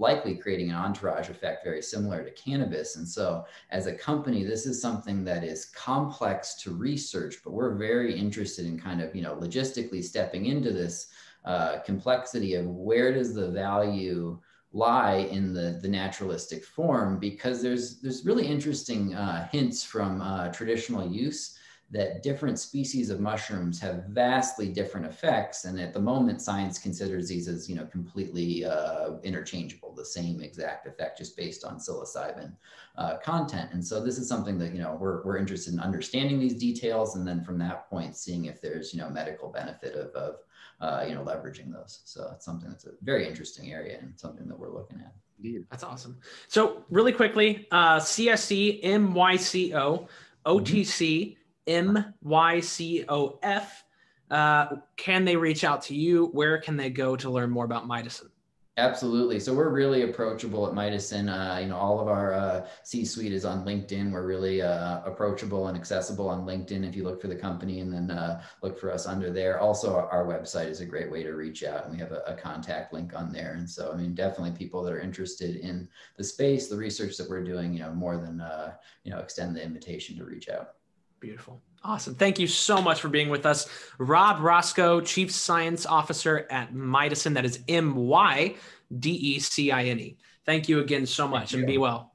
likely creating an entourage effect very similar to cannabis. And so, as a company, this is something that is complex to research, but we're very interested in kind of, you know, logistically stepping into this uh, complexity of where does the value lie in the, the naturalistic form because there's there's really interesting uh, hints from uh, traditional use that different species of mushrooms have vastly different effects. And at the moment, science considers these as, you know, completely uh, interchangeable, the same exact effect just based on psilocybin uh, content. And so this is something that, you know, we're, we're interested in understanding these details. And then from that point, seeing if there's, you know, medical benefit of, of uh, you know, leveraging those. So it's something that's a very interesting area and something that we're looking at. Indeed. That's awesome. So really quickly, uh, CSE, MYCO, OTC, mm-hmm M Y C O F. Uh, can they reach out to you? Where can they go to learn more about Mydecine? Absolutely. So we're really approachable at Mydecine. Uh, you know, all of our uh, C-suite is on LinkedIn. We're really uh, approachable and accessible on LinkedIn. If you look for the company and then uh, look for us under there. Also, our website is a great way to reach out, and we have a, a, contact link on there. And so, I mean, definitely people that are interested in the space, the research that we're doing. You know, more than uh, you know, extend the invitation to reach out. Beautiful. Awesome. Thank you so much for being with us. Rob Roscow, Chief Science Officer at Mydecine. That is M Y D E C I N E. Thank you again so much and be well.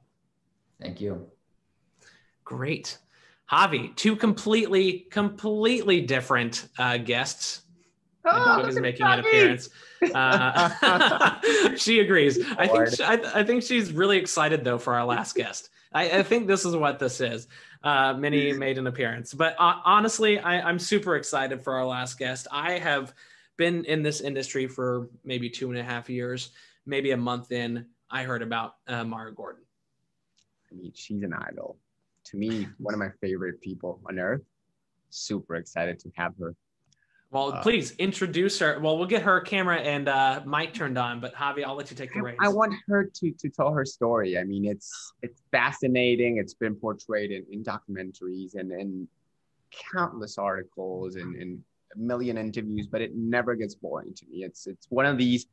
Thank you. Great. Javi, two completely, completely different uh, guests. My oh, dog is making an appearance. Uh, she agrees. I think she, I, I, think she's really excited though for our last guest. I, I think this is what this is uh, Minnie made an appearance. But uh, honestly, I, I'm super excited for our last guest. I have been in this industry for maybe two and a half years, maybe a month in. I heard about uh, Mara Gordon. I mean, she's an idol. To me, one of my favorite people on earth. Super excited to have her well, uh, please introduce her. Well, we'll get her camera and uh, mic turned on, but Javi, I'll let you take the reins. I want her to to tell her story. I mean, it's it's fascinating. It's been portrayed in, in documentaries and in countless articles and, and a million interviews, but it never gets boring to me. It's it's one of these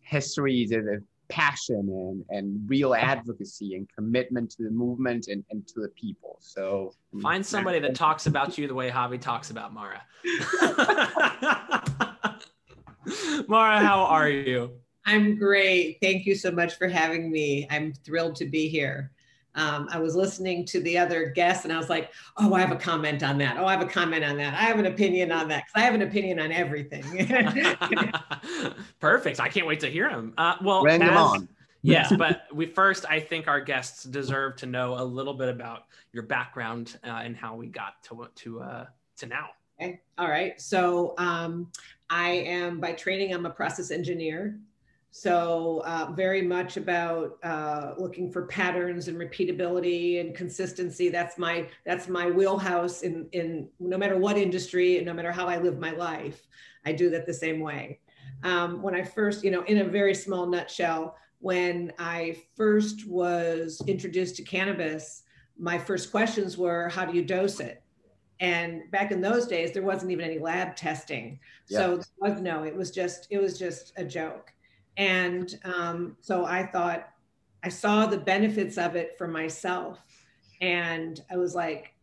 histories of passion and, and real advocacy and commitment to the movement and, and to the people. So find somebody that talks about you the way Javi talks about Mara. Mara, how are you? I'm great. Thank you so much for having me. I'm thrilled to be here. Um, I was listening to the other guests and I was like, oh, I have a comment on that. Oh, I have a comment on that. I have an opinion on that because I have an opinion on everything. Perfect. I can't wait to hear them. Uh, well, Bring as, on. yes, but we first, I think our guests deserve to know a little bit about your background uh, and how we got to to uh, to now. Okay. All right. So um, I am by training, I'm a process engineer. So uh, very much about uh, looking for patterns and repeatability and consistency. That's my that's my wheelhouse in in no matter what industry and no matter how I live my life. I do that the same way. Um, when I first, you know, in a very small nutshell, when I first was introduced to cannabis, my first questions were, how do you dose it? And back in those days, there wasn't even any lab testing. Yeah. So there was no, it was just, it was just a joke. And um, so I thought, I saw the benefits of it for myself. And I was like,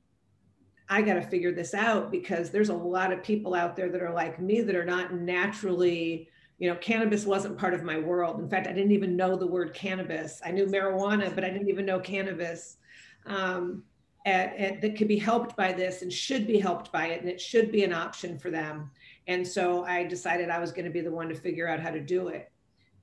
I got to figure this out because there's a lot of people out there that are like me that are not naturally, you know, cannabis wasn't part of my world. In fact, I didn't even know the word cannabis. I knew marijuana, but I didn't even know cannabis. Um, at, at, that could be helped by this and should be helped by it, and it should be an option for them. And so I decided I was going to be the one to figure out how to do it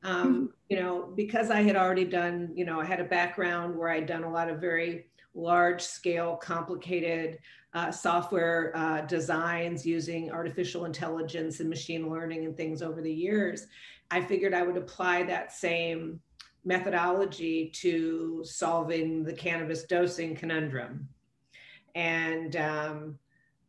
um, you know, because I had already done, you know, I had a background where I'd done a lot of very large scale, complicated uh, software uh, designs using artificial intelligence and machine learning and things over the years. I figured I would apply that same methodology to solving the cannabis dosing conundrum. And um,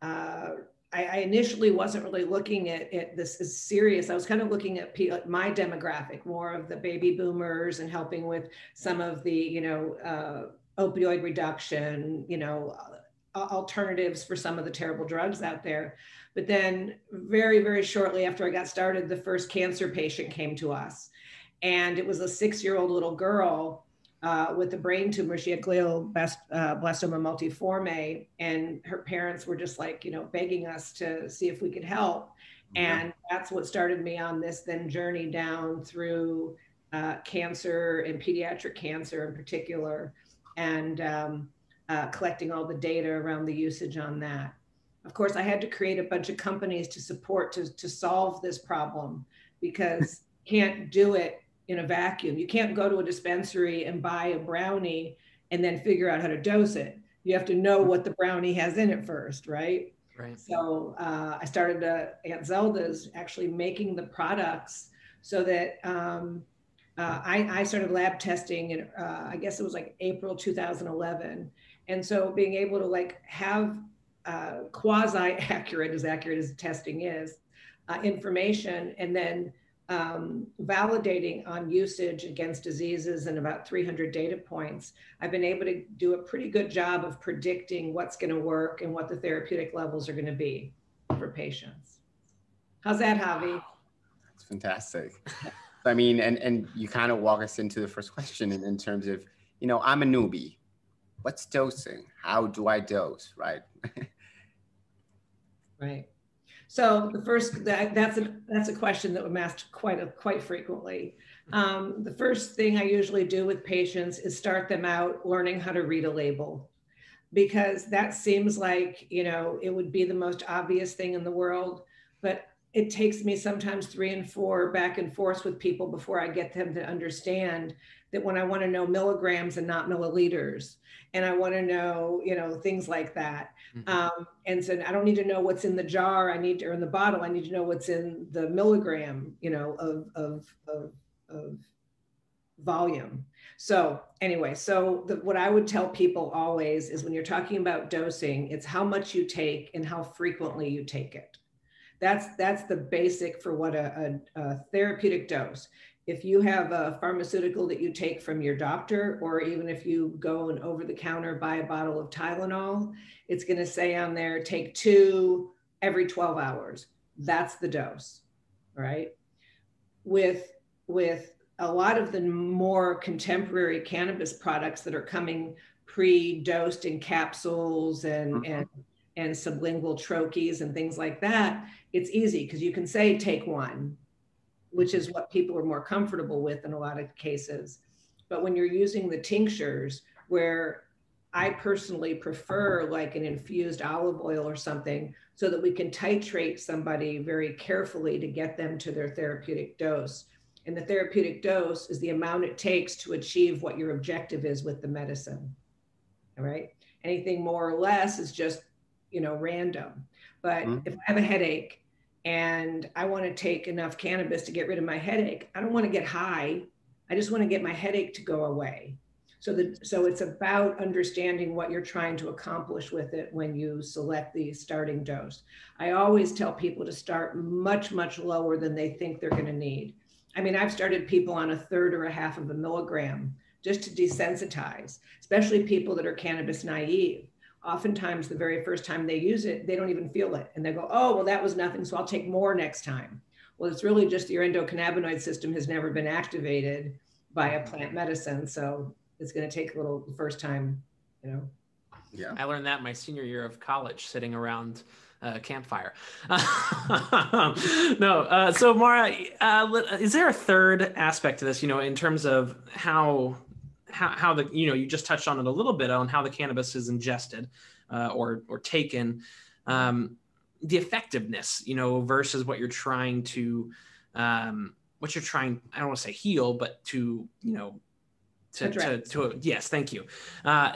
uh, I, I initially wasn't really looking at, at this as serious. I was kind of looking at my demographic, more of the baby boomers, and helping with some of the, you know, uh, opioid reduction, you know, uh, alternatives for some of the terrible drugs out there. But then, very, very shortly after I got started, the first cancer patient came to us. And it was a six year old little girl uh, with a brain tumor. She had glioblastoma uh, multiforme, and her parents were just like, you know, begging us to see if we could help. And that's what started me on this then journey down through uh, cancer and pediatric cancer in particular, and um, uh, collecting all the data around the usage on that. Of course, I had to create a bunch of companies to support to, to solve this problem because can't do it in a vacuum. You can't go to a dispensary and buy a brownie and then figure out how to dose it. You have to know what the brownie has in it first, right? Right. So uh, I started uh, Aunt Zelda's actually making the products so that um, uh, I, I, started lab testing in uh, I guess it was like April 2011, and so being able to like have uh, quasi accurate, as accurate as testing is, uh, information, and then um, validating on usage against diseases and about 300 data points, I've been able to do a pretty good job of predicting what's going to work and what the therapeutic levels are going to be for patients. How's that, Javi? That's fantastic. I mean, and, and you kind of walk us into the first question in, in terms of, you know, I'm a newbie. What's dosing? How do I dose? Right. right. So the first that, that's a that's a question that I'm asked quite a, quite frequently. Um, the first thing I usually do with patients is start them out learning how to read a label, because that seems like you know it would be the most obvious thing in the world, but it takes me sometimes three and four back and forth with people before I get them to understand that when I want to know milligrams and not milliliters, and I want to know, you know, things like that. Mm-hmm. Um, and so I don't need to know what's in the jar. I need to, or in the bottle. I need to know what's in the milligram, you know, of of of, of volume. So anyway, so the, what I would tell people always is when you're talking about dosing, it's how much you take and how frequently you take it. That's that's the basic for what a, a, a therapeutic dose. If you have a pharmaceutical that you take from your doctor, or even if you go and over the counter buy a bottle of Tylenol, it's going to say on there, take two every 12 hours. That's the dose, right? With with a lot of the more contemporary cannabis products that are coming pre-dosed in capsules and mm-hmm. and and sublingual troches and things like that, it's easy because you can say take one, which is what people are more comfortable with in a lot of cases. But when you're using the tinctures, where I personally prefer like an infused olive oil or something so that we can titrate somebody very carefully to get them to their therapeutic dose. And the therapeutic dose is the amount it takes to achieve what your objective is with the medicine. All right. Anything more or less is just, you know, random. But mm-hmm. if I have a headache and I want to take enough cannabis to get rid of my headache, I don't want to get high. I just want to get my headache to go away. So that so it's about understanding what you're trying to accomplish with it when you select the starting dose. I always tell people to start much much lower than they think they're going to need. I mean, I've started people on a third or a half of a milligram just to desensitize, especially people that are cannabis naive. Oftentimes, the very first time they use it, they don't even feel it. And they go, oh, well, that was nothing. So I'll take more next time. Well, it's really just your endocannabinoid system has never been activated by a plant medicine. So it's going to take a little the first time, you know. Yeah. I learned that my senior year of college sitting around uh, campfire. no, uh, so Mara, uh, is there a third aspect to this? You know, in terms of how how, how the you know you just touched on it a little bit on how the cannabis is ingested uh, or or taken. Um, the effectiveness you know versus what you're trying to um, what you're trying i don't want to say heal but to you know to to, to, yes thank you. Uh,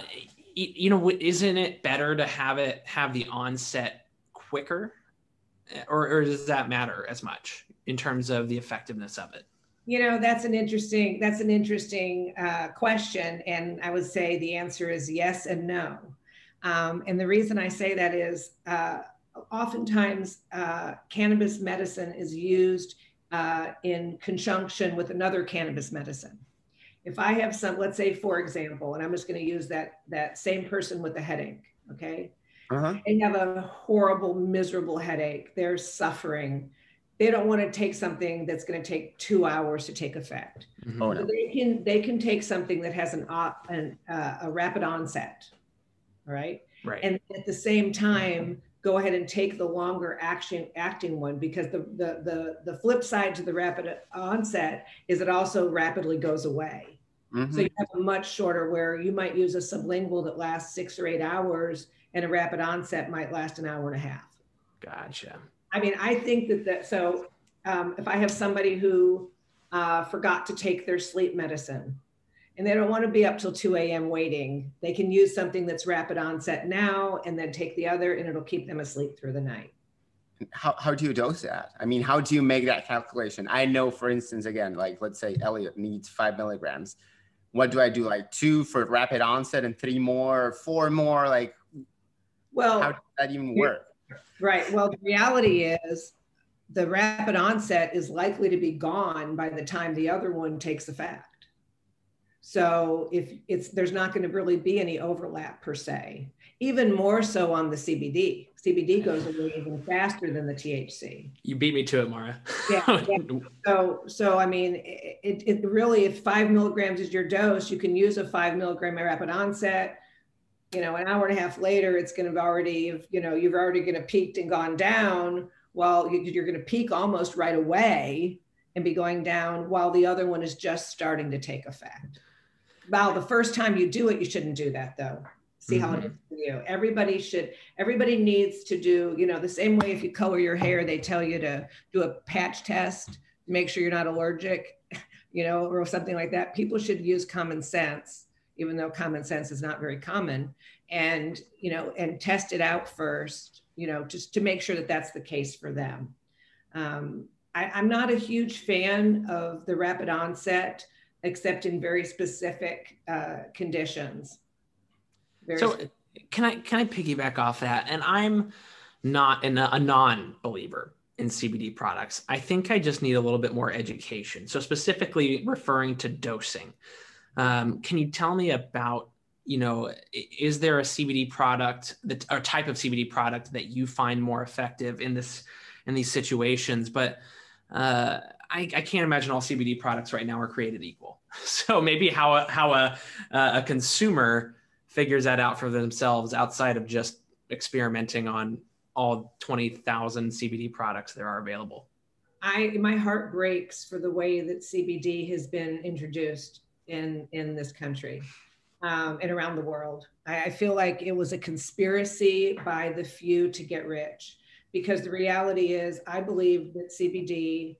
you know isn't it better to have it have the onset quicker? Or, or does that matter as much in terms of the effectiveness of it you know, that's an interesting that's an interesting uh, question, and I would say the answer is yes and no. Um, and the reason I say that is uh, oftentimes uh, cannabis medicine is used uh, in conjunction with another cannabis medicine. If I have some, let's say, for example, and I'm just going to use that that same person with the headache, okay? Uh-huh. They have a horrible, miserable headache. They're suffering they don't want to take something that's going to take two hours to take effect. Mm-hmm. Oh, no. So they can they can take something that has an, an uh, a rapid onset, all right? Right. And at the same time, go ahead and take the longer action acting one because the the the the flip side to the rapid onset is it also rapidly goes away. Mm-hmm. So you have a much shorter where you might use a sublingual that lasts six or eight hours, and a rapid onset might last an hour and a half. Gotcha. I mean, I think that that so um, if I have somebody who uh, forgot to take their sleep medicine and they don't want to be up till 2 a.m. waiting, they can use something that's rapid onset now and then take the other and it'll keep them asleep through the night. How, how do you dose that? I mean, how do you make that calculation? I know, for instance, again, like let's say Elliot needs five milligrams. What do I do? Like two for rapid onset and three more, four more? Like, well, how does that even work? Right. Well, the reality is the rapid onset is likely to be gone by the time the other one takes effect. So if it's there's not going to really be any overlap per se. Even more so on the CBD. CBD goes away even faster than the THC. You beat me to it, Mara. yeah, yeah. So so I mean, it, it really if five milligrams is your dose, you can use a five milligram rapid onset you know, an hour and a half later, it's going to have already, you know, you've already going to peaked and gone down. Well, you're going to peak almost right away and be going down, while the other one is just starting to take effect. Well, the first time you do it, you shouldn't do that though. See mm-hmm. how it mm-hmm. for you. Everybody should. Everybody needs to do. You know, the same way if you color your hair, they tell you to do a patch test, make sure you're not allergic, you know, or something like that. People should use common sense even though common sense is not very common and you know and test it out first you know just to make sure that that's the case for them um, I, i'm not a huge fan of the rapid onset except in very specific uh, conditions very so can i can i piggyback off that and i'm not an, a non-believer in CBD products. I think I just need a little bit more education. So, specifically referring to dosing. Um, can you tell me about, you know, is there a CBD product that or type of CBD product that you find more effective in this in these situations? But uh, I, I, can't imagine all CBD products right now are created equal. So maybe how a, how a, a consumer figures that out for themselves outside of just experimenting on all 20,000 CBD products that are available. I my heart breaks for the way that CBD has been introduced in in this country um, and around the world. I, I feel like it was a conspiracy by the few to get rich, because the reality is, I believe that CBD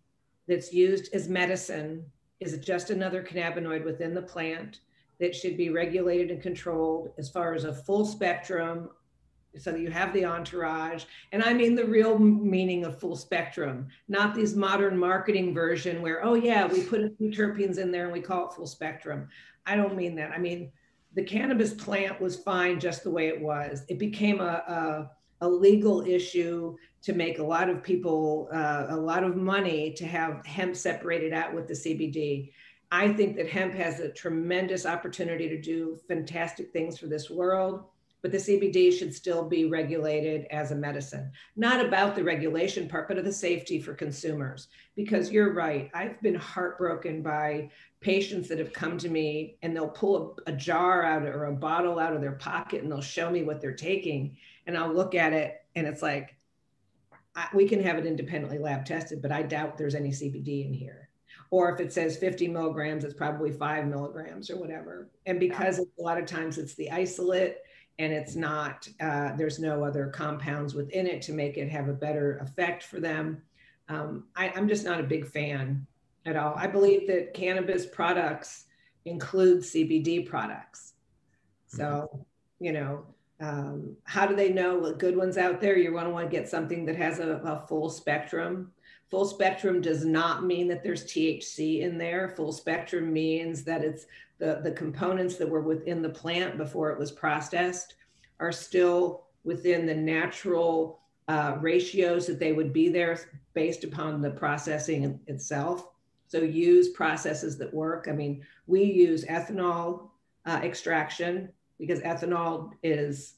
that's used as medicine is just another cannabinoid within the plant that should be regulated and controlled as far as a full spectrum so you have the entourage. And i mean the real meaning of full spectrum not these modern marketing version where oh yeah we put a few terpenes in there and we call it full spectrum. I don't mean that. I mean the cannabis plant was fine just the way it was. It became a, a, a legal issue to make a lot of people uh, a lot of money to have hemp separated out with the cbd i think that hemp has a tremendous opportunity to do fantastic things for this world but the CBD should still be regulated as a medicine. Not about the regulation part, but of the safety for consumers. Because you're right, I've been heartbroken by patients that have come to me and they'll pull a, a jar out or a bottle out of their pocket and they'll show me what they're taking. And I'll look at it and it's like, I, we can have it independently lab tested, but I doubt there's any CBD in here. Or if it says 50 milligrams, it's probably five milligrams or whatever. And because a lot of times it's the isolate and it's not, uh, there's no other compounds within it to make it have a better effect for them. Um, I, I'm just not a big fan at all. I believe that cannabis products include CBD products. So, mm-hmm. you know, um, how do they know what good ones out there? You're going to want to get something that has a, a full spectrum. Full spectrum does not mean that there's THC in there. Full spectrum means that it's the, the components that were within the plant before it was processed are still within the natural uh, ratios that they would be there based upon the processing itself. So use processes that work. I mean, we use ethanol uh, extraction because ethanol is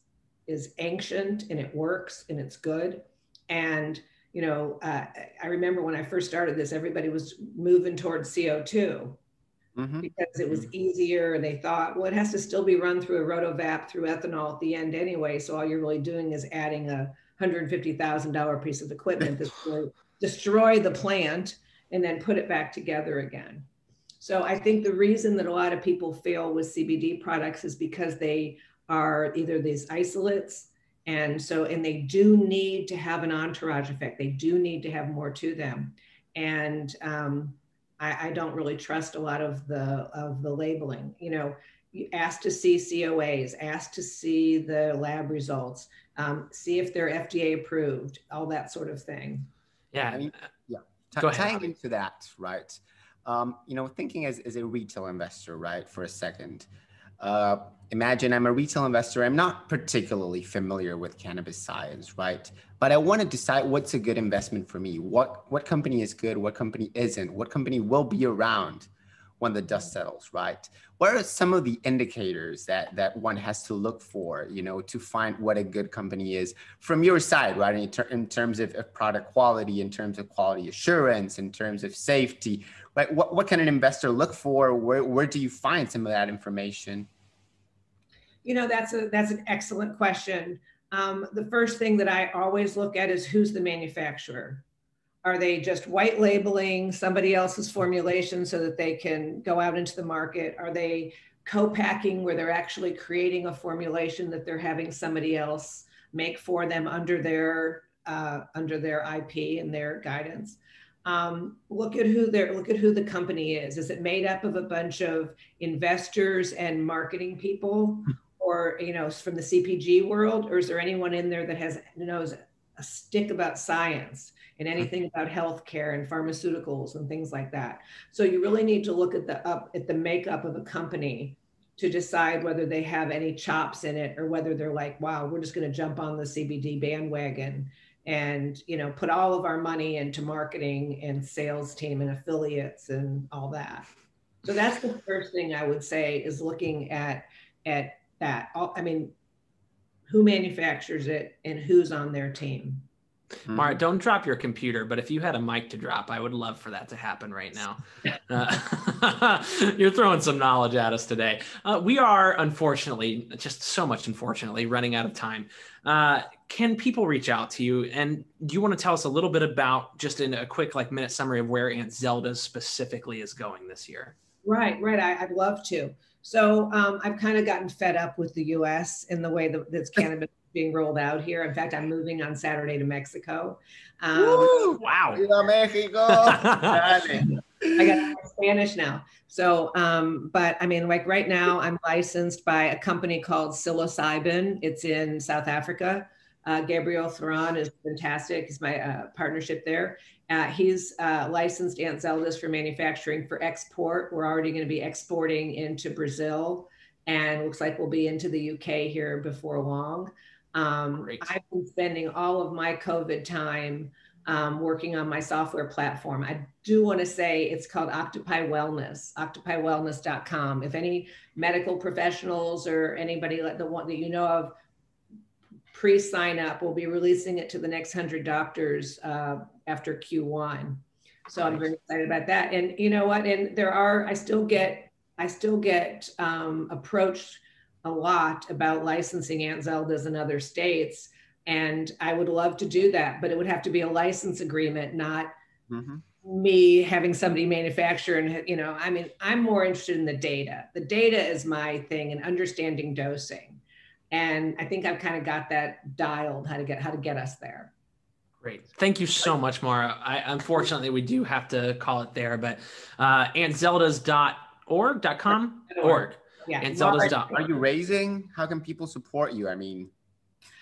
is ancient and it works and it's good. And you know, uh, I remember when I first started this, everybody was moving towards CO2 mm-hmm. because it was mm-hmm. easier. And they thought, well, it has to still be run through a rotovap through ethanol at the end anyway. So all you're really doing is adding a $150,000 piece of equipment going to destroy the plant and then put it back together again. So I think the reason that a lot of people fail with CBD products is because they are either these isolates and so and they do need to have an entourage effect they do need to have more to them and um, I, I don't really trust a lot of the of the labeling. You know, ask to see COAs, ask to see the lab results, um, see if they're FDA approved, all that sort of thing. Yeah, I mean, yeah. T- tying into that, right? Um, you know, thinking as, as a retail investor, right, for a second. Uh, imagine I'm a retail investor. I'm not particularly familiar with cannabis science, right? But I want to decide what's a good investment for me. What what company is good? What company isn't? What company will be around when the dust settles, right? What are some of the indicators that that one has to look for, you know, to find what a good company is from your side, right? In, ter- in terms of, of product quality, in terms of quality assurance, in terms of safety, right? What what can an investor look for? Where where do you find some of that information? You know, that's a that's an excellent question. Um, the first thing that I always look at is who's the manufacturer. Are they just white labeling somebody else's formulation so that they can go out into the market? Are they co-packing where they're actually creating a formulation that they're having somebody else make for them under their uh, under their IP and their guidance? Um, look at who they look at who the company is. Is it made up of a bunch of investors and marketing people, or you know from the cpg world or is there anyone in there that has knows a stick about science and mm-hmm. anything about healthcare and pharmaceuticals and things like that so you really need to look at the up at the makeup of a company to decide whether they have any chops in it or whether they're like wow we're just going to jump on the cbd bandwagon and you know put all of our money into marketing and sales team and affiliates and all that so that's the first thing i would say is looking at at that. I mean, who manufactures it and who's on their team? Mm-hmm. Mara, don't drop your computer, but if you had a mic to drop, I would love for that to happen right now. Uh, you're throwing some knowledge at us today. Uh, we are, unfortunately, just so much unfortunately, running out of time. Uh, can people reach out to you? And do you want to tell us a little bit about, just in a quick like minute summary of where Aunt Zelda specifically is going this year? Right, right. I, would love to. So um, I've kind of gotten fed up with the U.S. in the way that that's cannabis being rolled out here. In fact, I'm moving on Saturday to Mexico. Um, Woo, wow. Viva Mexico. I got Spanish now. So, um, but I mean, like right now, I'm licensed by a company called Psilocybin. It's in South Africa. Uh, Gabriel Theron is fantastic. He's my uh, partnership there. Uh, he's uh, licensed Aunt Zelda's for manufacturing for export. We're already going to be exporting into Brazil and looks like we'll be into the UK here before long. Um, I've been spending all of my COVID time um, working on my software platform. I do want to say it's called Octopi Wellness, octopywellness.com. If any medical professionals or anybody like the one that you know of pre sign up, we'll be releasing it to the next 100 doctors uh, after Q1. So I'm very excited about that. And you know what? And there are, I still get, I still get um, approached a lot about licensing Aunt Zelda's in other states. And I would love to do that, but it would have to be a license agreement, not mm-hmm. me having somebody manufacture. And, you know, I mean, I'm more interested in the data. The data is my thing and understanding dosing. And I think I've kind of got that dialed how to get how to get us there. Great. Thank you so much, Mara. I, unfortunately, we do have to call it there, but uh, auntzeldas.org.com? Org. Yeah. Aunt Zelda's dot. Are you raising? How can people support you? I mean,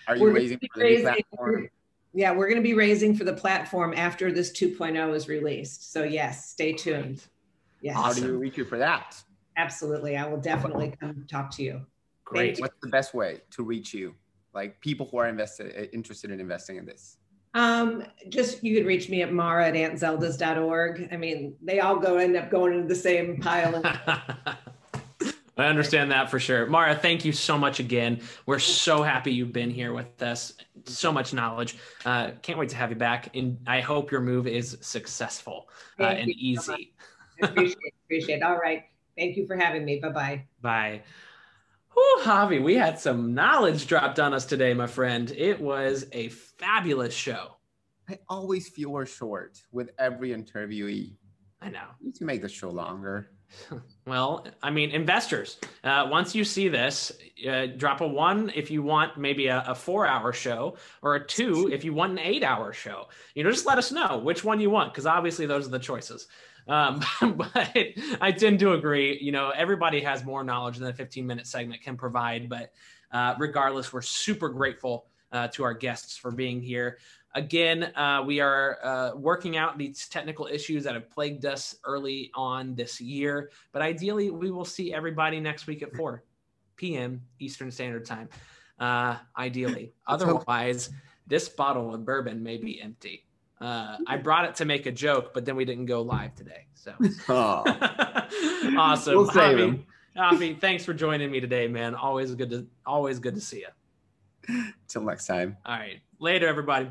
are you raising for the raising, platform? Yeah, we're going to be raising for the platform after this 2.0 is released. So yes, stay tuned. Yes. How do you reach you for that? Absolutely. I will definitely come talk to you. Great. You. What's the best way to reach you? Like people who are invested interested in investing in this? Um, just you could reach me at mara at auntzeldas.org. I mean, they all go end up going into the same pile. I understand that for sure. Mara, thank you so much again. We're so happy you've been here with us. So much knowledge. Uh, can't wait to have you back. And I hope your move is successful uh, and easy. So appreciate, appreciate. All right. Thank you for having me. Bye-bye. Bye. Whew, Javi, we had some knowledge dropped on us today, my friend. It was a fabulous show. I always feel we're short with every interviewee. I know. We need to make the show longer. Well, I mean, investors, uh, once you see this, uh, drop a one if you want maybe a, a, four hour show, or a two if you want an eight hour show. You know, just let us know which one you want, because obviously those are the choices. Um, but I tend to agree. You know, everybody has more knowledge than a 15 minute segment can provide. But uh, regardless, we're super grateful uh, to our guests for being here. Again, uh, we are uh, working out these technical issues that have plagued us early on this year, but ideally, we will see everybody next week at 4 p.m. Eastern Standard Time. Uh, ideally, otherwise, this bottle of bourbon may be empty. Uh, I brought it to make a joke, but then we didn't go live today. So oh. awesome. We'll save Javi, him. Javi, thanks for joining me today, man. Always good to always good to see you. Till next time. All right. Later, everybody.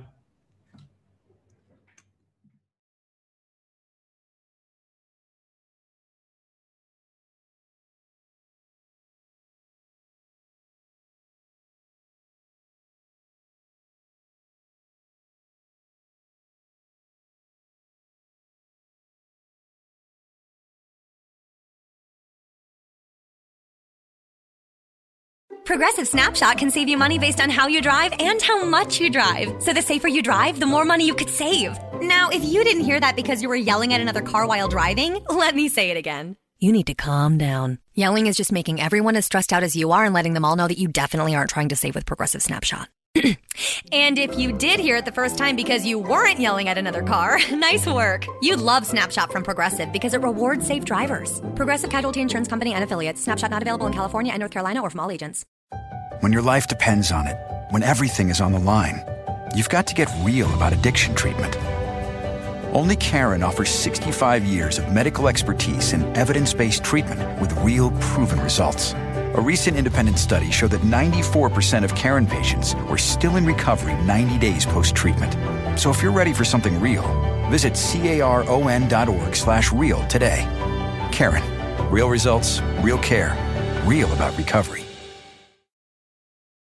Progressive Snapshot can save you money based on how you drive and how much you drive. So the safer you drive, the more money you could save. Now, if you didn't hear that because you were yelling at another car while driving, let me say it again. You need to calm down. Yelling is just making everyone as stressed out as you are and letting them all know that you definitely aren't trying to save with Progressive Snapshot. and if you did hear it the first time because you weren't yelling at another car, nice work. You'd love Snapshot from Progressive because it rewards safe drivers. Progressive Casualty Insurance Company and affiliates. Snapshot not available in California and North Carolina or from all agents. When your life depends on it, when everything is on the line, you've got to get real about addiction treatment. Only Caron offers 65 years of medical expertise and evidence based treatment with real proven results. A recent independent study showed that 94% of Caron patients were still in recovery 90 days post-treatment. So if you're ready for something real, visit caron.org slash real today. Caron, real results, real care, real about recovery.